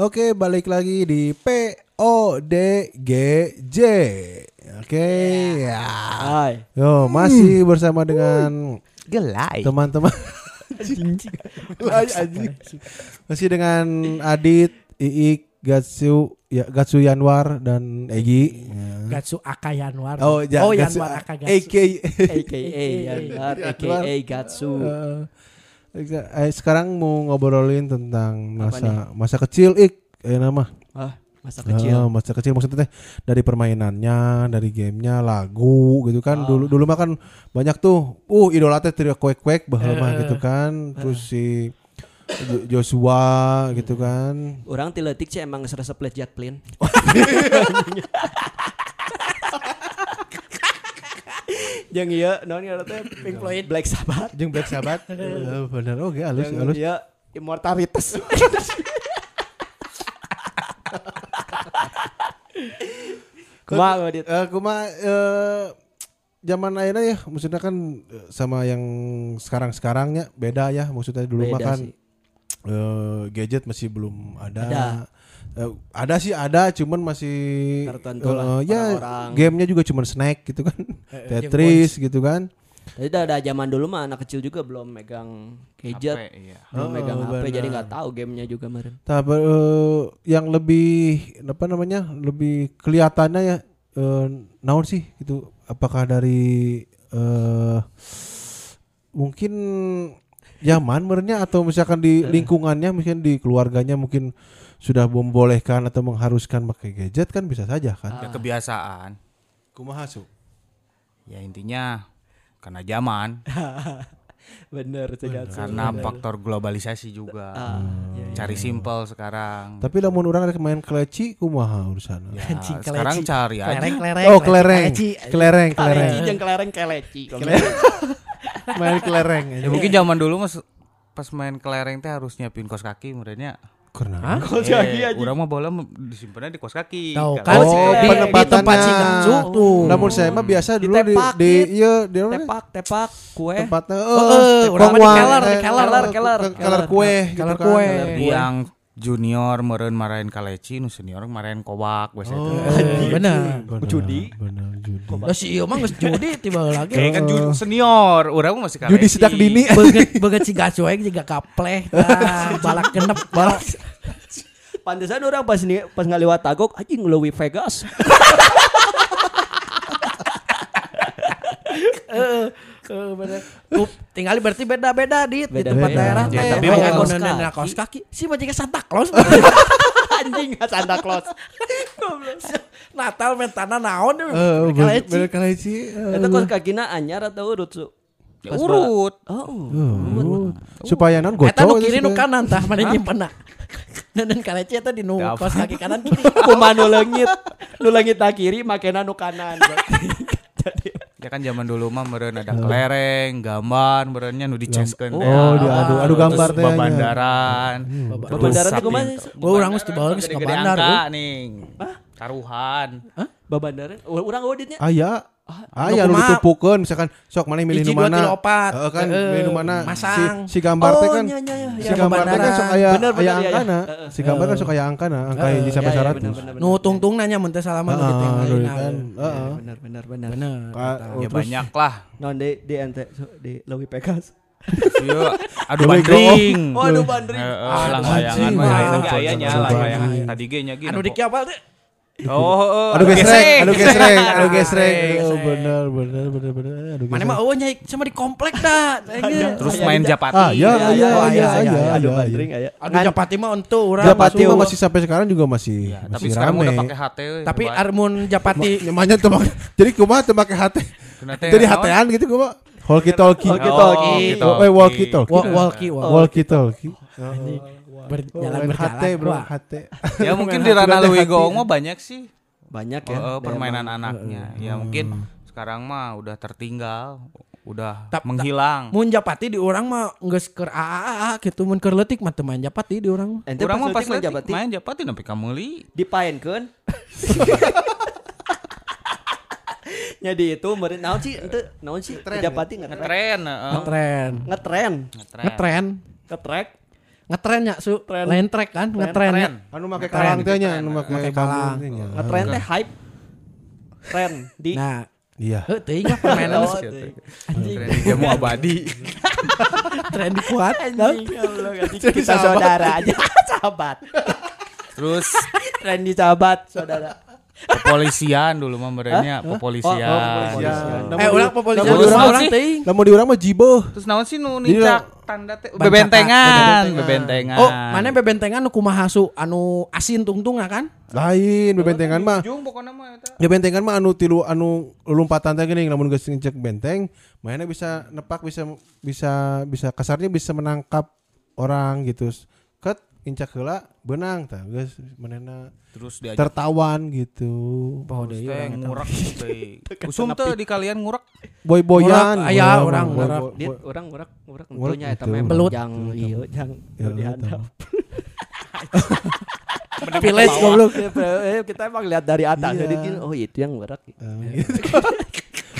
Oke, balik lagi di PODGJ. Oke, ya. Hai. Yo, masih bersama dengan Gelai. teman-teman. masih dengan Adit, Iik, Gatsu, ya Gatsu Yanwar dan Egi. Ya. Gatsu Aka Yanwar. Oh, ja, oh Gatsu, Yanwar Aka Gatsu. AKA. AKA Yanwar, Yanwar. AKA Gatsu. Eh, eh, sekarang mau ngobrolin tentang masa masa kecil Ik, eh nama. Ah, masa kecil. Ah, masa kecil maksudnya teh dari permainannya, dari gamenya, lagu gitu kan. Ah. Dulu dulu mah kan banyak tuh. Uh, idola teh trio kuek kuek baheula mah Eh, gitu kan. Terus si Jo- Joshua gitu kan. Orang tiletik sih emang resep lejat plin. Yang iya, non ngaran teh Pink Floyd, Black Sabbath. Jeung Black Sabbath. Eh, bener oke halus Yang halus. iya immortalitas. Kumaha Adit? Eh kumaha eh zaman ayeuna ya maksudnya kan sama yang sekarang-sekarangnya beda ya maksudnya dulu mah kan sih. eh, gadget masih belum ada. Ada. Eh, ada sih ada cuman masih Tertentu lah, eh, ya gamenya juga cuman snack gitu kan. Tetris gitu kan. Jadi udah ada zaman dulu mah anak kecil juga belum megang gadget, HP, iya. belum Oh, megang HP benar. jadi nggak tahu gamenya juga kemarin. Tapi eh, yang lebih apa namanya? lebih kelihatannya ya eh, naon sih gitu. Apakah dari eh mungkin zaman merenya atau misalkan di lingkungannya mungkin di keluarganya mungkin sudah membolehkan atau mengharuskan pakai gadget kan bisa saja kan. Ya kebiasaan. Kumaha Su? Ya intinya karena zaman, Bener Gatsu. karena faktor globalisasi juga. Ah, iya, iya. Cari simple sekarang. Tapi lamun orang ada main keleci kumaha urusan. Ya, Anjing, sekarang cari aja. Kelereng, kelereng. Oh, kelereng. Kelereng, kelereng. Kaleci jeung kelereng keleci. main kelereng Ya aja. mungkin zaman dulu mas pas main kelereng teh harus nyiapin kos kaki merenya. Karena Kos kaki aja. Urang mah bola disimpannya di kos kaki. Tahu Kalau kan Oh, di, di tempat si Gatsu tuh. Namun saya mah biasa dulu di di Dit. iya di? Tepak, tepak, kue. tempatnya Oh, eh, urang mah di wang, keler, di eh, keler, keler, keler, keler keler. kue gitu Keler kan. kue. Di yang junior meren marahin kaleci, nu senior marahin kobak biasa itu. Eh, bener. Bener, Judi. bener judi Lah si ieu mah geus judi tiba lagi. Kayak kan ju- senior, urang mah masih kaleci. judi sedak dini Beget beget si aja juga kapleh. tah. balak genep balak. Pantesan orang pas nih pas ngaliwat tagok anjing leuwih Vegas. Eh, bener. Up, tinggal berarti beda-beda dit di tempat daerah Ya, teh. tapi Aya bukan anu kaos kaki. kaos kaki. Si juga Santa Claus. anjing Santa Claus. Natal mentana naon Eh, deh. bener bener kaleci eh. Eta kos kakina anyar atau urut su? Ya, urut. Oh. Uh, supaya non Eta nu gocok kiri nu kanan tah mana nyimpenna. Dan kaleci eta di nu Apa? kaos kaki kanan kiri. Kumaha nu leungit? Nu leungit kiri makena nu kanan. Jadi Ya kan zaman dulu mah meren ada kelereng, gambar, merennya nu diceskeun teh. Oh, di adu adu gambar Terus teh. nya. Babandaran. Babandaran teh kumaha? Gua urang geus dibawa geus ke bandar. nih. Taruhan. Babandaran urang auditnya Aya Nu kumaha? ditupukeun misalkan sok mana milih nu mana. Heeh kan Heeh, milih nu mana. masang. Si, si gambar teh kan nya nya nya. si ya, gambar teh kan sok aya aya iya, iya. angkana. Heeh. Si gambar kan sok aya angkana, angka hiji sampai Iya, iya, 100. bener, bener, bener. Nu tungtung nanya mun teh salaman nu kan. Heeh. Bener. Bener. Ka- Ya terus- banyak lah. Non di di ente di leuwih Vegas. Iya, adu Dewe bandring. Oh aduh bandring. Heeh, lang anjing, layangan mah ge aya nya Coba. lang layangan tadi ge nya gini. Anu diki apal teh? Oh, heeh, Aduh gesrek, aduh gesrek, aduh gesrek. gesrek. Oh, bener, bener, bener, bener. Aduh Mana mah eueuh nyai sama di komplek dah. Terus main japati. Ah, ya, Iya, iya, iya, iya, iya, iya, iya, iya. Aduh iya. bandring aya. Aduh Japati mah untuk urang. Japati mah masih sampai sekarang juga masih Ya, tapi masih sekarang rame. udah pakai HT. Tapi armun Japati Nyamanya tuh jadi kumaha tuh pakai teh Jadi naon? hatean gitu kumaha. Walkie talkie. Walkie Oh, talkie. walkie Eh, walkie talkie. wa- walkie walkie Talkie. berjalan Lain berjalan. hate, Bro, hate. Ya mungkin di ranah Leuwi hati. Goong mah banyak sih. Banyak Oh, ya. eh, permainan Emang. anaknya. Ya mungkin sekarang mah udah tertinggal, udah Tap- menghilang. Mun Japati di urang mah geus keur aa gitu mun keur leutik mah teu main Japati di urang. Ente Urang mah pas leutik letik Japati main Japati nepi ka meuli. dipaenkeun. Nya di itu meureun naon sih ente naon sih Ngetren, Japati ngetren. Ngetren, heeh. Ngetren. Ngetren. Ngetren. Ngetren. Ngetrek. Ngetren ya su lain track kan ngetren ya. Anu make kalang teh nya, anu make Make kalang. bambu teh nya. Ngetren teh hype. Tren di Nah, Iya. heuh teuing lah permainan Oh, teuing. Tren jamu abadi. tren di kuat. Anjing, Allah, anjing. kita saudara aja sahabat Terus tren di sahabat saudara kepolisian dulu mah merenya Oh, kepolisian. kepolisian. Eh naon urang sih? teuing. Lamun di urang mah jibo. Terus naon sih nu Jadi nincak tanda teh bebentengan, bebentengan. bebentengan. Oh, mana bebentengan nu kumaha su anu asin tungtung kan? Lain bebentengan mah. Ya bentengan mah anu tilu anu lompatan teh geuning lamun geus ngecek benteng, mainnya bisa nepak bisa bisa bisa kasarnya bisa menangkap orang gitu. Incak heula benang tah geus manehna Terus diajak tertawan gitu. Poho deui urang teh. Usum teh di kalian ngurak. Boy-boyan. Aya, boy- orang boy- ngurak. boy- Dit, orang urak urak Ngurak tentunya eta gitu. memang Belut. jang ieu jang dihandap. Village goblok. Eh, kita emang lihat dari atas Iya. jadi gini, oh itu yang urak. Eh, gitu.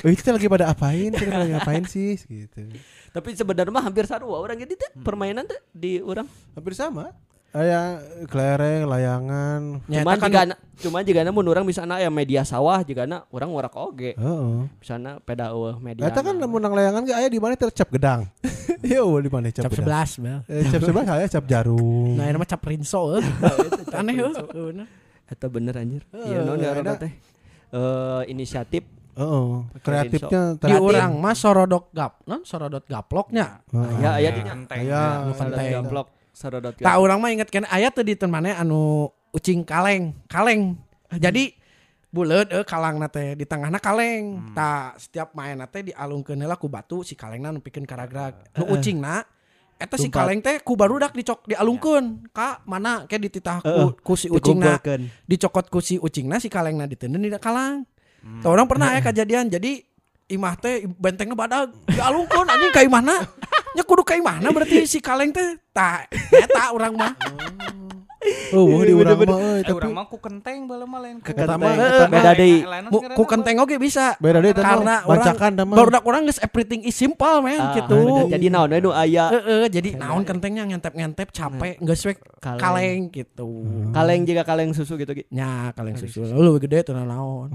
Oh, itu lagi pada apain? Kita lagi ngapain sih gitu. Tapi sebenarnya mah hampir sarua orang jadi teh permainan teh di orang. Hampir sama. Aya kelereng, layangan. Cuman kan jika cuman jika mun orang bisa ya media sawah jika orang urak oge. Heeh. Misalnya peda eueuh media. Eta kan lamun nang layangan ge aya di mana teh cap gedang. Ya eueuh di mana cap cap gedang. 11 bel. Eh, cap 11 aya cap jarum. Nah, ini mah cap rinso euy. Aneh euy. Bener. Eta bener anjir. Iya non ya ada. teh. Eh inisiatif Heeh. Kreatifnya Di urang mah sorodok gap, non sorodot gaploknya. aya aya di Aya Nu Sarodot gaplok, sarodot Tak urang mah inget kan aya teh di teu mana anu ucing kaleng, kaleng. Jadi bulet eh kalangna teh di tengahna kaleng. Tak setiap main teh dialungkeun heula ku batu si kalengna nepikeun karagrag. Nu ucingna eta si kaleng teh ku barudak dicok dialungkeun ka mana ke dititah Heeh, ku, ku si ucingna dicokot ku si ucingna si kalengna ditendun di kalang. Tah orang pernah ya kejadian jadi imah teh bentengnya badag dialungkeun anjing ka imahna. Nya kudu ka imahna berarti si kaleng teh tah eta urang mah. Oh, di urang mah Eh euy tapi urang mah ku kenteng bae mah lain ku. Kekenteng. mah- Eh, beda deui. Ku kenteng oge bisa. beda deui Karena bacakan orang mah. barudak urang geus everything is simple men Ah, gitu. Jadi naon we nu aya Heeh, jadi naon kentengnya ngentep-ngentep capek geus we Kaleng. gitu. kaleng juga kaleng susu gitu gitu. Nya kaleng susu. Lu leuwih gede teu naon.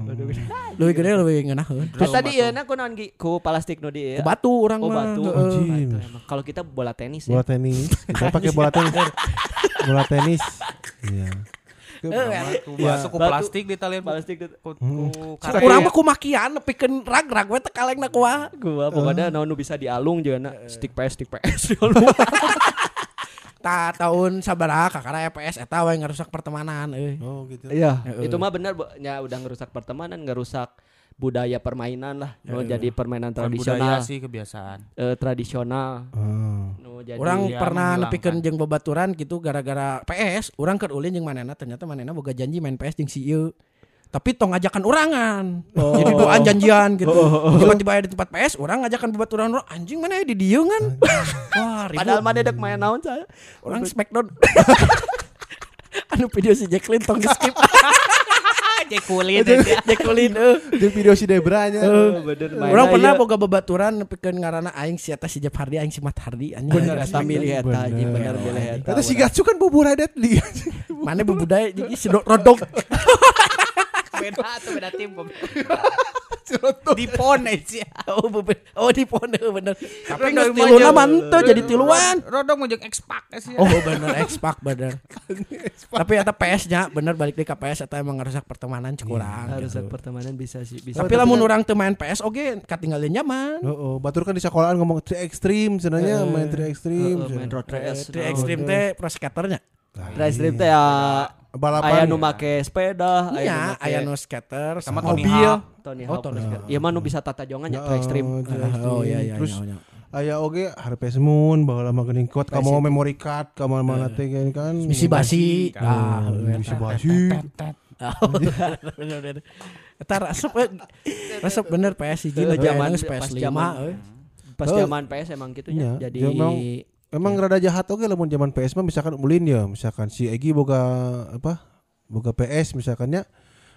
Leuwih gede leuwih ngeunaheun. Eta di ieu na kunaon gi ku plastik nu di ieu. Ku batu urang Oh mah. batu. Nah. Kalau kita bola tenis ya. bola tenis. Kita pakai bola tenis. bola tenis. Iya. Ku batu ku Batu. plastik di talian Plastik ku Hmm. ku Cek urang mah kumakian nepikeun rag-rag we teh kalengna kumaha. Gua pokoknya naon nu bisa dialung juga na stick PS stick PS. Ta tahun sabaraha kakara EPS eta we ngarusak pertemanan euy. Oh gitu. Iya, itu mah benar Bu. ya udah ngerusak pertemanan, ngerusak budaya permainan lah. Nu jadi permainan Bukan tradisional, budaya sih kebiasaan. eh, tradisional. Oh. Nu jadi Orang ya, pernah nepikeun jeung babaturan gitu gara-gara PS, urang keur ulin jeung manehna ternyata manehna boga janji main PS jeung si ieu. Tapi tong ngajakan urangan. Jadi doan janjian gitu. Tiba-tiba aya di tempat PS, orang ngajakan babaturan urang, anjing mana di dieu. Wah, padahal mana dek main naon saya. orang smackdown. anu video si Jacqueline tong skip. Jekulin Jacqueline euy. Di video si Debra nya. bener Orang pernah boga babaturan nepikeun ngaranna aing si eta si Jeff Hardy aing si Mat Hardy anjing. bener eta milih eta anjing Bener. bener milih eta. Eta si Gatsu kan bubur adat di. Mana bebudaya jadi si do- rodok. beda tuh beda tim di pon sih Oh, bebe- oh di pondok bener. Tapi nggak mah tiluna jeung- mantu jadi tiluan. rodok mau jeung expak sih Oh bener X-Pac bener. Tapi eta PS-nya bener balik di ke PS eta emang ngerusak pertemanan cek urang. Harus gitu. pertemanan bisa sih bisa. Tapi lamun urang teu main PS oge katinggalin nyaman. Oh, oh, batur kan di sekolahan ngomong tri ekstrim sebenarnya main tri ekstrim. Heeh, main road race. Ekstrim teh pro skaternya. Race stream teh ya Balapan. aya nu make sepeda, aya nu Iya, aya nu skater sama Tony mobil. Hawk Tony Oh, Hawk. Tony terus Hawk. Ieu mah nu bisa tata jongan ya Oh, tri ekstrim. tri Oh iya iya. Terus iya, iya. aya oge Harvest Moon baheula mah geuning kuat kamu memory card kamu mana teh kan misi basi. Ah, Ah, misi basi. Oh, bener. Eta resep we. Resep bener PS hiji Heeh, nu zaman- zaman pas PS 5 zaman. Oh. zaman PS emang gitu ya. Iya, Jadi Emang rada jahat oke lamun zaman PS mah misalkan ulin ya, misalkan si Egi boga apa? Boga PS misalkannya.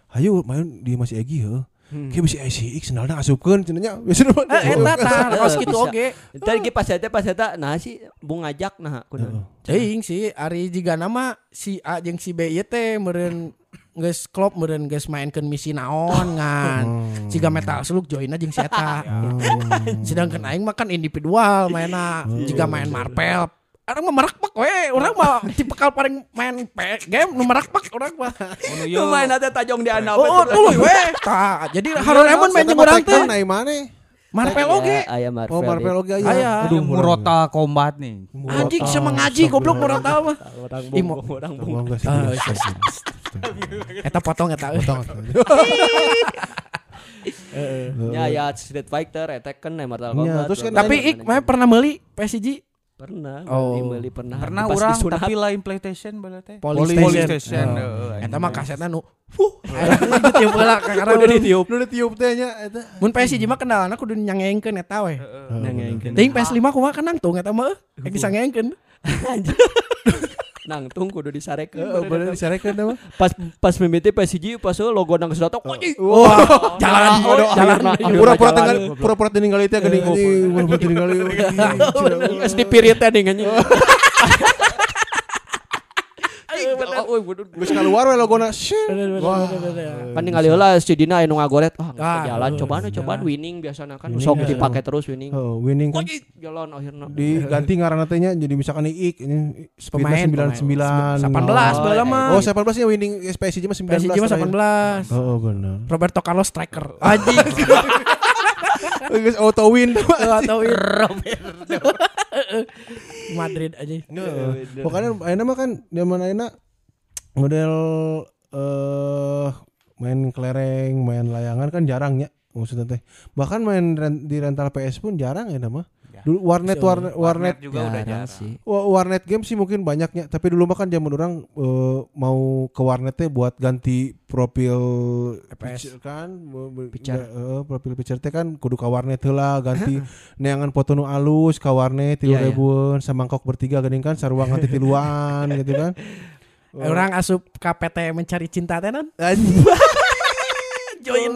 Hayu main di masih Egi heuh. kayak bisa ICX sendalna asupkeun cenanya biasanya mah. Eh, eta tah pas kitu oge. Tadi ge pas eta pas eta nah si bung ngajak nah kunaon. Teuing sih ari jiga nama si A jeung si B ieu teh meureun geus klop meureun geus mainkeun misi naon ngan. Siga metal slug joinna jeung si eta. Sedangkan aing mah kan individual mainna. Jika main marpel Orang mah merakpak we, orang mah tipe kal paling main game nu merakpak orang mah. Lu main ada tajong di anak. Oh, tuluy we. Tah, jadi Harun Lemon main jeung urang teh. Nah, mana? Marpel oge. Aya Marvel. Oh, Marvel oge aya. Aya. Aduh, Murota Combat nih. Anjing sama ngaji goblok tah mah. Orang bung, orang bung. Sih. Ah, iya, iya. Eta potong eta. Potong. Ya ya Street Fighter, Tekken, Mortal Iya, Kombat. terus kan Tapi ik mah pernah meuli PSG pernah, Oh. beli pernah. Pernah Pas orang disunat. tapi lain PlayStation bala teh. Police Polystation. Station. heeh, Eta mah kasetna nu fuh. Anjing tiup ka karena Udah ditiup. Lu ditiup teh nya eta. Mun PSG mah kendalana kudu nyangeengkeun eta we. Nangengkeun. Teuing PS5 kumaha kan nangtung eta mah. Ek disangeengkeun. Nangtung kudu disarekeun. Heeh, bener disarekeun dah mah. Pas pas mimiti PSG pas logo nang sedotok. Anjing. Wah, jalan Oh, jalan. Pura-pura jalan. tinggal pura-pura tinggal itu geuning anjing, pura-pura tinggal. Geus dipirit teh dengan. Oh, Geus keluar we logona. Wah. Kan ningali heula si Dina anu ngagoret. Wah, Ah, jalan oh, cobaan cobaan jalan. winning biasana kan sok ya. dipake terus winning. Oh, winning kan. Jalan akhirnya. Diganti ngaranna teh nya jadi misalkan iik ini Pemain, speednya 99. 18 baheula mah. Oh, 18 nya winning PSG mah 19. PSG mah terakhir. 18. Oh, benar. Roberto Carlos striker. Anjing. Geus auto win. Atau Roberto. Madrid aja. Heeh. Pokoknya ayeuna mah kan zaman ayeuna model eh main kelereng, main layangan kan jarang ya maksudnya teh. Bahkan main ren- di rental PS pun jarang ya nama. Dulu warnet warnet warnet juga udah Jarang sih. wa- warnet game sih mungkin banyaknya, tapi dulu mah kan zaman orang eh, mau ke warnetnya buat ganti profil FPS. picture kan, Picture. eh, profil picture teh kan kudu ka warnet heula ganti neangan foto nu alus ka warnet Iya, iya. 3000 samangkok bertiga geuning kan sarua nganti tiluan gitu kan. Orang asup KPT mencari cinta teh non. Join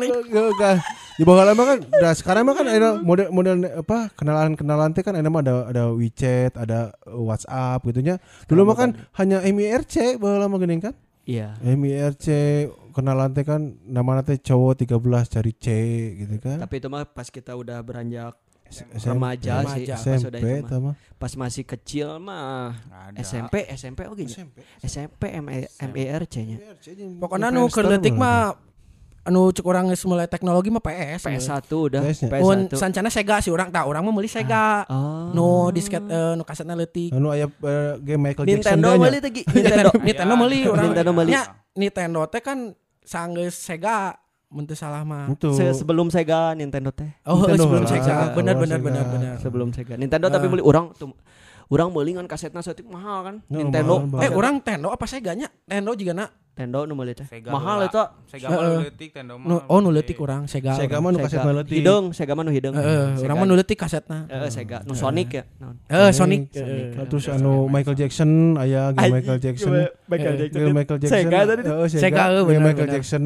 Di bawah lama kan, nah sekarang mah kan ada model model apa kenalan kenalan teh kan ada ada ada WeChat, ada WhatsApp gitunya. Dulu mah kan hanya MIRC bawah lama geuning kan. Iya. MIRC kenalan teh kan nama teh cowok 13 cari C gitu kan. Tapi itu mah pas kita udah beranjak remaja sih, Remaja. pas udah SMP itu mah. Pas masih kecil mah. SMP, SMP oke nya. SMP. SMP MERC nya. Pokoknya anu keur leutik mah anu cek orang geus mulai teknologi mah PS. PS1 udah, PS-nya. Mun PS1. sancana Sega sih orang tak orang mah meuli Sega. Oh. Nu disket eh, nu kasetna leutik. Anu aya eh, game Michael Jackson Nintendo meuli teh. Nintendo. Nintendo meuli urang. Nintendo meuli. Nintendo teh kan sanggeus Sega mun teu salah mah. Se- sebelum Sega Nintendo teh. Oh, Nintendo sebelum lah. Sega. Oh, Bener bener Sega. bener bener. Sebelum Sega. Nintendo Ah. tapi meuli orang tuh Orang meuli ngan kasetna setik mahal kan. Oh, Nintendo. mahal, Eh, orang Nintendo apa Seganya? Nintendo juga na. Nintendo nu meuli teh. Sega Mahal eta. Sega mah Heeh. nu leutik tendo mah. Nu, oh nu leutik urang Sega. Sega urang. mah nu kaset mah leutik. Hideung, Sega mah nu hideung. Heeh, urang mah nu leutik kasetna. Heeh, Sega. Nu Sonic ya. naon. Eh, Sonic. Terus anu Michael Jackson aya game Michael Jackson. Michael Jackson. Michael Jackson. Sega tadi. Heeh, Sega, eh, bener, Michael. Jackson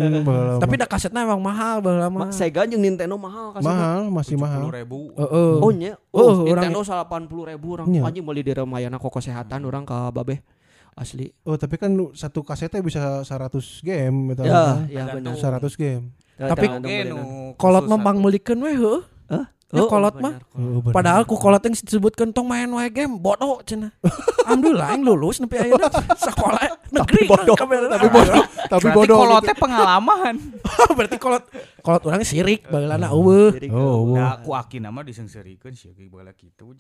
Tapi dah kasetna emang mahal baheula mah. Ma- Sega jeung Nintendo mahal kasetna. mahal, masih mahal. ribu. Heeh. Oh nya. Oh, Nintendo 80 ribu orang Nya. anjing beli di Ramayana kok kesehatan orang ke Babe. Asli. Oh, tapi kan satu kasetnya bisa 100 game gitu Ya, kan. ya benar. 100 game. Tapi- Oke nu Kolot khusus mah bang satu. meulikeun we heuh. Ya, kolot mah. Oh. Padahal ku kolot yang disebutkan tong main wae game bodoh cenah. Alhamdulillah yang lulus nepi ayeuna sekolah negeri. bodoh. Tapi bodoh. tapi Berarti bodoh. kolotnya pengalaman. Berarti kolot kolot orang sirik bageulana eueuh. Oh, Nah, aku aki nama disengserikeun sih bala kitu.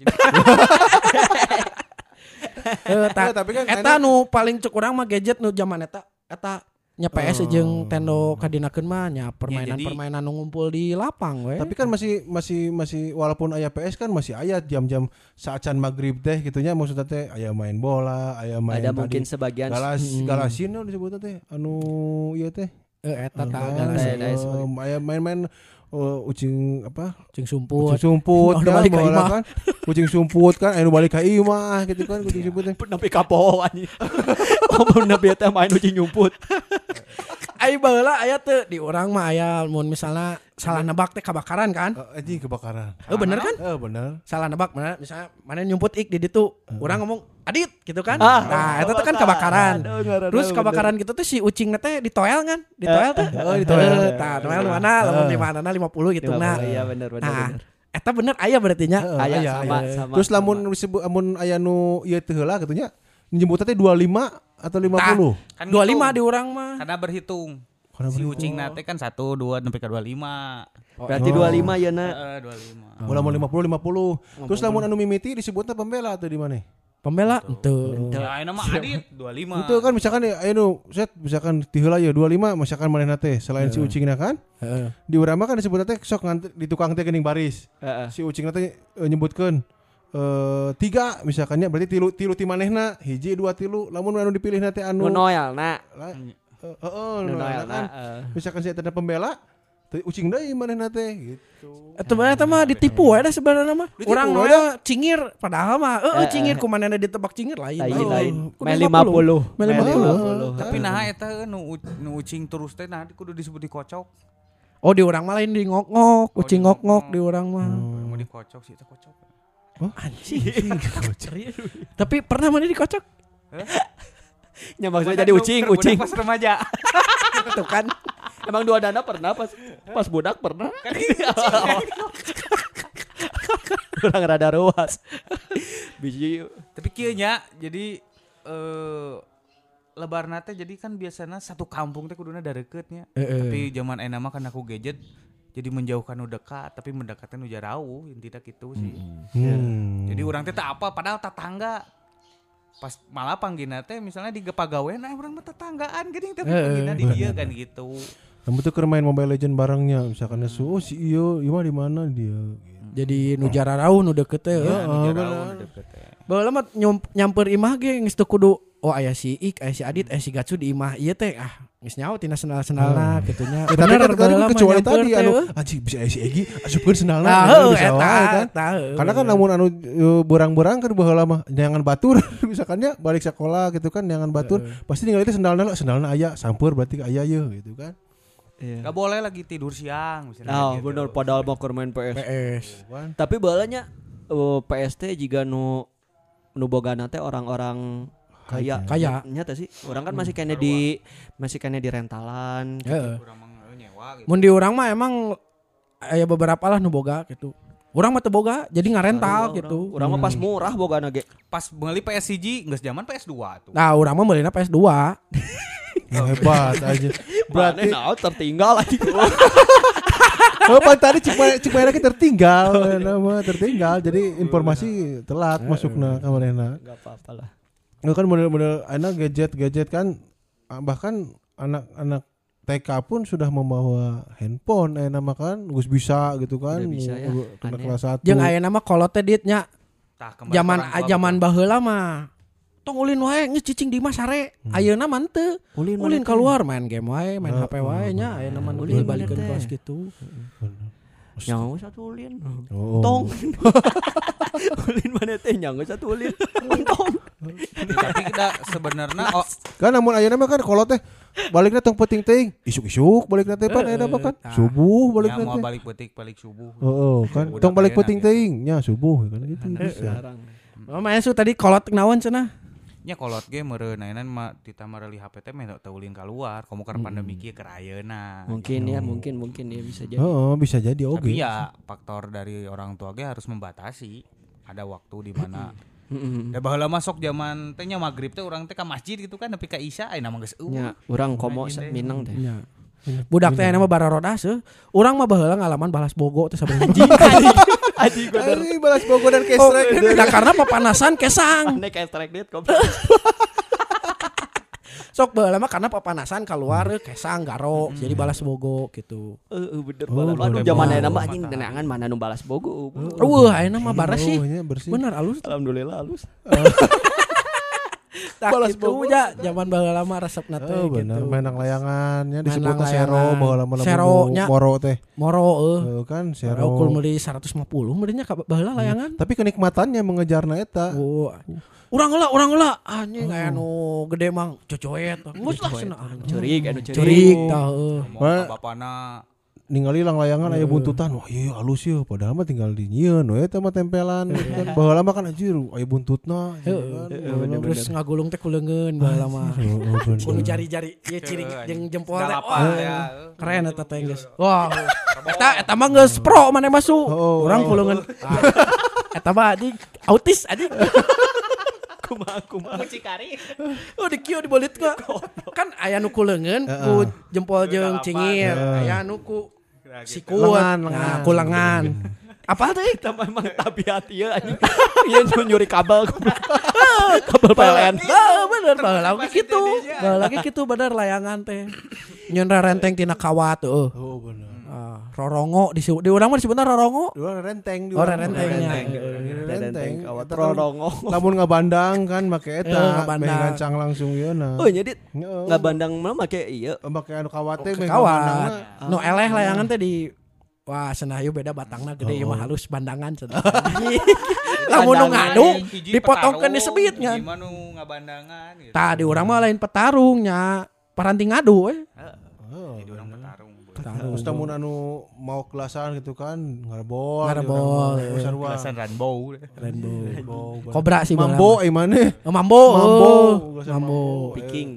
Eh, ta- Ya, tapi kan eta nu paling cek mah gadget nu zaman eta eta nya PS jeung Nintendo kadinakeun mah nya permainan-permainan nu ngumpul di lapang we. Tapi kan masih masih masih walaupun aya PS kan masih aya jam-jam saacan maghrib teh gitunya maksudnya teh aya main bola, aya main Ada tadi mungkin sebagian galas Hmm. galasin nu disebutnya teh anu ieu teh. Eh, eta tah Eh, galas ada- ada eh, sebagian. aya main-main eh, ucing apa Kucing sumput. sumput Oh, udah kan, balik ka imah. kan. Kucing sumput kan anu balik ka imah gitu kan kucing sumput teh. Nepi kapo anjing. Oh, nepi eta main uji nyumput. Ai baheula aya teu di urang mah aya mun misalnya salah nebak teh kebakaran kan? Eh, anjing kebakaran. Eh bener kan? Eh bener. Salah nebak mana misalnya mana nyumput ik di ditu. Urang ngomong adit gitu kan. Ah, nah, itu tuh kan kebakaran. Aduh, ngaranna Terus bener. kebakaran gitu tuh si ucing teh di toel kan? Di toel tuh. oh, di toel. Eh, Tah, toel di mana? Lamun di mana 50 gitu nah. Iya bener bener. Nah, eta bener aya berarti nya. Heeh, Aya aya, sama sama. Terus lamun disebut amun aya nu ieu teu heula gitu nya. Nyebutnya teh 25 atau 50. Kan 25 gitu. di urang mah. Karena berhitung. Karena si ucing nate kan 1 2 sampai ke 25. Berarti 25 ya na. Heeh, 25. Oh, lamun 50 50. Terus lamun anu mimiti disebutnya pembela tuh di mana? Pembela ente. Ya ayeuna mah adit 25. Itu kan misalkan ya anu set misalkan di heula ya 25 misalkan manehna teh selain si ucingna kan Heeh. di urang mah kan disebutna teh sok ngantri di tukang teh geuning baris. Si ucingna teh eh, nyebutkeun eh tiga misalkannya berarti tilu tilu ti manehna hiji dua tilu lamun anu dipilih nanti anu Nu noel na. lah, eh, heeh Nu nu noel kan na. eh. misalkan si eta pembela ucing deui manehna teh gitu Eta mah eta mah ditipu da sebenarnya mah. We mah cingir padahal mah Eh, heeh cingir ku manehna ditebak cingir lain. Lain lain. Meh 50. 50. Meh Meh 50. Tapi nah eta nu nu ucing terus teh nah kudu disebut dikocok. Oh di urang mah lain di ngok-ngok, Oh, ucing ngok-ngok ngok-ngok. di urang mah. Mau dikocok sih itu kocok. Anjing. Tapi pernah mana dikocok? Ya maksudnya jadi ucing, ucing. pas remaja. Tuh kan. Emang dua dana pernah pas pas budak pernah. Kurang rada ruas. Biji Tapi kieu nya jadi eh lebaran teh jadi kan biasanya satu kampung teh kuduna da deketnya. Tapi zaman enak mah kan aku gadget jadi menjauhkan nu dekat tapi mendekatkan nu jauh intinya gitu sih. hmm. Jadi orang teh teh apa padahal tetangga pas malah panggilna teh misalnya di pagawean nah orang mah tetanggaan gini tapi panggilna di dia kan gitu. Kamu tuh keur main Mobile Legend barengnya misalkan su oh, si iyo iya mah di mana dia. Jadi nu jararau nu deket teh. Ya, teh. Baheula mah nyum- nyamper imah ge geus teu kudu oh aya si Ik, aya si Adit, aya si Gatsu di imah ieu teh ah geus nyaho tina sendal-sendalna gitu nya. Ya, tapi kan kecuali nyamper tadi anu heuh. anjing bisa aya si Egi asupkeun sendalna Nah, gitu, heuh bisa eta wae kan. eta. Karena kan namun anu eh, berang-berang kan baheula mah jangan batur misalkannya balik sekolah gitu kan jangan batur pasti tinggal itu sendalna sendalna aya sampur berarti aya ye gitu kan. Iya. Gak boleh lagi tidur siang misalnya Nah, gitu. bener padahal mau main PS. PS. Tapi balanya uh, PST jika nu nu bogana teh orang-orang kaya. Kaya. Nyata sih. Orang kan masih kena di masih kena di rentalan. Eh, nyewa gitu. Mun di urang mah emang aya beberapa lah nu boga gitu. Urang mah teu boga, jadi ngarental gitu. Orang mah pas murah bogana ge. Pas beli PS1 geus zaman PS2 tuh. Nah, urang mah meulina PS2. Yang hebat aja. Berarti nah, tertinggal lagi. oh pan tadi cik Mayra- cik Mayra ki tertinggal nama tertinggal jadi informasi telat masukna ka manehna. Enggak apa-apa lah. Kan model-model anak gadget-gadget kan ah, bahkan anak-anak TK pun sudah membawa handphone eh nama kan Gus bisa gitu kan Udah bisa ya. Kelas 1 Jeung aya nama kolot teh dit nya Tah, kembali zaman zaman baheula mah tong ulin wae geus cicing di mah sare. Ayeuna mah teu. Ulin Ulin keluar main game wae, main HP wae nya ayeuna mah Ulin ulin balikeun kelas gitu. Nyawa satu ulin. Oh. Tong. ulin mana teh nyawa satu ulin. Tong. tapi kita sebenarnya oh Kan namun ayeuna mah kan kalau teh baliknya tong penting teuing isuk-isuk baliknya teh pan aya apa kan tah. subuh ya baliknya mau teh. balik petik balik subuh. Oh, kan tong balik penting enak teuing nya subuh kan gitu bisa. Sekarang. Oh, main su tadi kolot naon cenah? Nya kolot ge meureun ayeuna mah ditambah li HP teh meh teu ulin keluar komo keur pandemi kieu keur ayeuna. Mungkin ya, mungkin mungkin ya bisa jadi. Oh, bisa jadi oke. Tapi ya faktor dari orang tua ge harus membatasi. Ada waktu di mana. Da baheula masuk zaman teh nya magrib teh urang teh ka masjid gitu kan nepi ka isya ayeuna mah geus eueuh. Nya, urang komo minang teh. Nya. Budak teh nama bara roda seuh. Urang mah baheula ngalaman balas bogo teh sabenerna. Aji gua der. Ini balas Bogor dan Oh, Kestrek. nah, karena papanasan kesang. Kayak strike dit kok. Sok baheula mah karena papanasan keluar kesang garo jadi balas bogo gitu. Heeh, bener Oh. Aduh, bener zaman ayeuna mah anjing tenangan mana nu balas bogo. Eueuh ayeuna mah baras sih. Oh, bersih. Bener alus. Alhamdulillah halus. Tak Balas gitu bogo. ya zaman baheula mah resepna teh Oh benar, gitu. main layangannya Main disebutnya lang sero layangan. bawa lama lama Sero nya. moro teh. Moro. Eh, kan Sero ukul meuli 150 meureunnya ka baheula layangan. Tapi kenikmatannya mengejarna eta. Oh, Urang heula, urang heula. Anjing aya nu gede mang cocoet. Geus lah cenah. Curig, anu curig. Curig tah ka bapana ningali lang layangan aya buntutan wah iya halus ya padahal mah tinggal di nyieun we teh mah tempelan gitu kan baheula mah kan anjir aya buntutna gitu kan Terus ngagulung teh kuleungeun baheula mah. Oh, oh. Kudu jari-jari ieu ciri jeung jempol teh. ya. Keren eta teh geus. Wah. Eta eta mah geus pro maneh masuk. Oh, Urang oh. kuleungeun. Ah, Eta mah anjing autis anjing. Kumaha kumaha. Oh di kieu dibolit ka. Kan aya nu kuleungeun ku jempol jeung cingir, aya nu ku sikut, Lengan, nah, lengan. ku lengan. Apa teh? Kita memang tabiat ieu anjing. Nu nyuri kabel. kabel PLN. Ah, bener lagi kitu. Baheula lagi kitu bener layangan teh. Nyeun renteng tina kawat tuh. oh bener Ah, rorongo di di urang mah disebutna rorongo. dua renteng di Oh, rentengnya. Renteng. Renteng kawat Eta kan rorongo. lamun ngabandang kan make eta ngabandang. meh ngancang langsung ieu na Oh jadi Heeh. nggak bandang mah make ieu. make anu kawat teh meh Kawat. ngabandangna. Nu eleh layangan teh di Wah, cenah ieu beda batangna gede ieu mah halus bandangan cenah. Lamun nu ngadu Hiji dipotongkeun di sebitnya. hiji mah nu ngabandangan gitu. Tah di urang mah lain petarungnya. Paranting ngadu eh. Oh, orang petarung. Terus tamun anu mau kelasan gitu kan ngarebol. Ngarebol, gitu kan. Wah. Kelasan rainbow. Rainbow. Rainbow. Kobra sih Mambo eh mana? Oh, mambo. Mambo, oh. gelasan Mambo. Picking.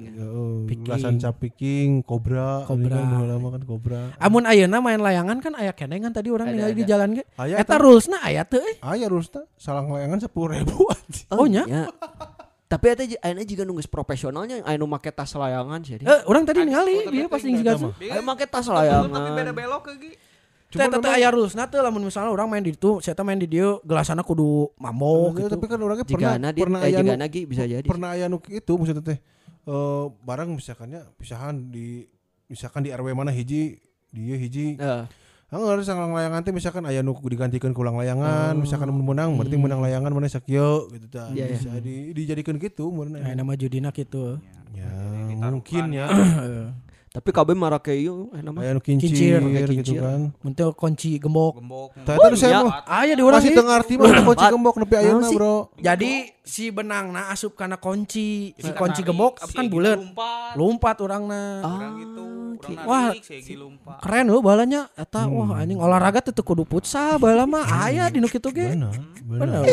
Gelasan cap picking, kobra, Kobra. Kan mah kan kobra. Amun ayeuna main layangan kan aya kenengan tadi orang ningali di jalan ge. Eta rulesna aya teu eh. Aya rusna salah layangan 10.000 anjing. Oh, nya? Tapi eta j- ayeuna juga nunggu profesionalnya aya nu make tas layangan sih. Eh, orang tadi ningali dia pas ning Eta sigas. mah. Ayo make tas Tapi beda layangan. belok ke Gi. Teh teh aya rulesna teh lamun misalnya orang main di ditu, saya teh main di dieu gelasana kudu mambo Iya, gitu. Tapi kan orangnya pernah pernah eh, aya jika nu nagi bisa jadi. pernah aya itu maksudnya teh eh barang misalkannya pisahan di misalkan di RW mana hiji dia hiji Eh, Anggar sang layangan teh misalkan aya nu digantikeun ku ulang layangan, misalkan mun menang berarti menang layangan mana sakieu gitu tah. Iya, iya. Bisa di, dijadikeun gitu mun Aya nama judina kitu. Ya, mungkin ya. tapi kabeh marake ieu eh nama. Aya nu kincir, Kincir, gitu kincir. kan. Mun teu kunci gembok. Gembok. Tah eta saya iya. mah Aya di urang masih ieu. teu ngarti mah kunci gembok nepi ayeuna? Bro. Jadi si benangna asup kana kunci, si Bisa kunci gembok kan bulat. Lompat. Orangna. Orang gitu. Orang Wah, Egi lompat. Keren loh balanya eta wah anjing olahraga teh teu kudu futsal bala mah aya di nu kitu ge. Bener, bener.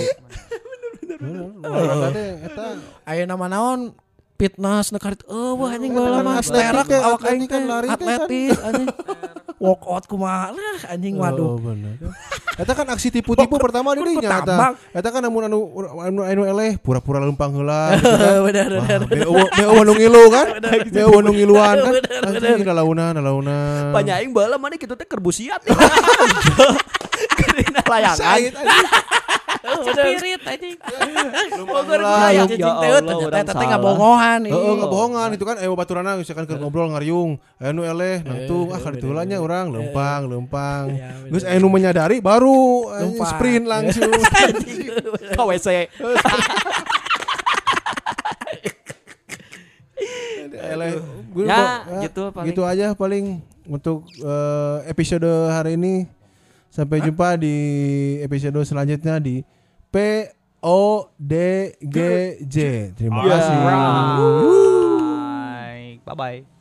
Bener. Bener. Olahraga teh eta Aya nama naon fitness nu karit oh wah anjing kan mah sterak awak aing kan lari teh kan. atletis anjing workout kumaha lah anjing waduh Oh, bener. Eta kan aksi tipu-tipu pertama di dinya eta. Eta kan amun anu anu anu eleh pura-pura lempang heula gitu kan. bener bener Beo beo nu ngilu kan? Beo nu ngiluan kan? Anjing nalaunan, nalaunan. Panyaing baheula mana kitu teh kerbusiat. Kerina layangan. Anjing. spirit anjing. Bogor Ya. Teh ternyata urang eta teh ngabongohan nih Heeh, ngebohongan itu kan ayo baturana misalkan keur ngobrol ngariung, anu eleh nangtung ah kali heula nya urang lempang, lempang. Geus aya nu menyadari baru anjing, sprint langsung. Ka WC. eleh. Gue Ya, gitu paling. gitu aja paling untuk eh, episode hari ini sampai jumpa di episode selanjutnya di P O D G J terima kasih. Bye bye.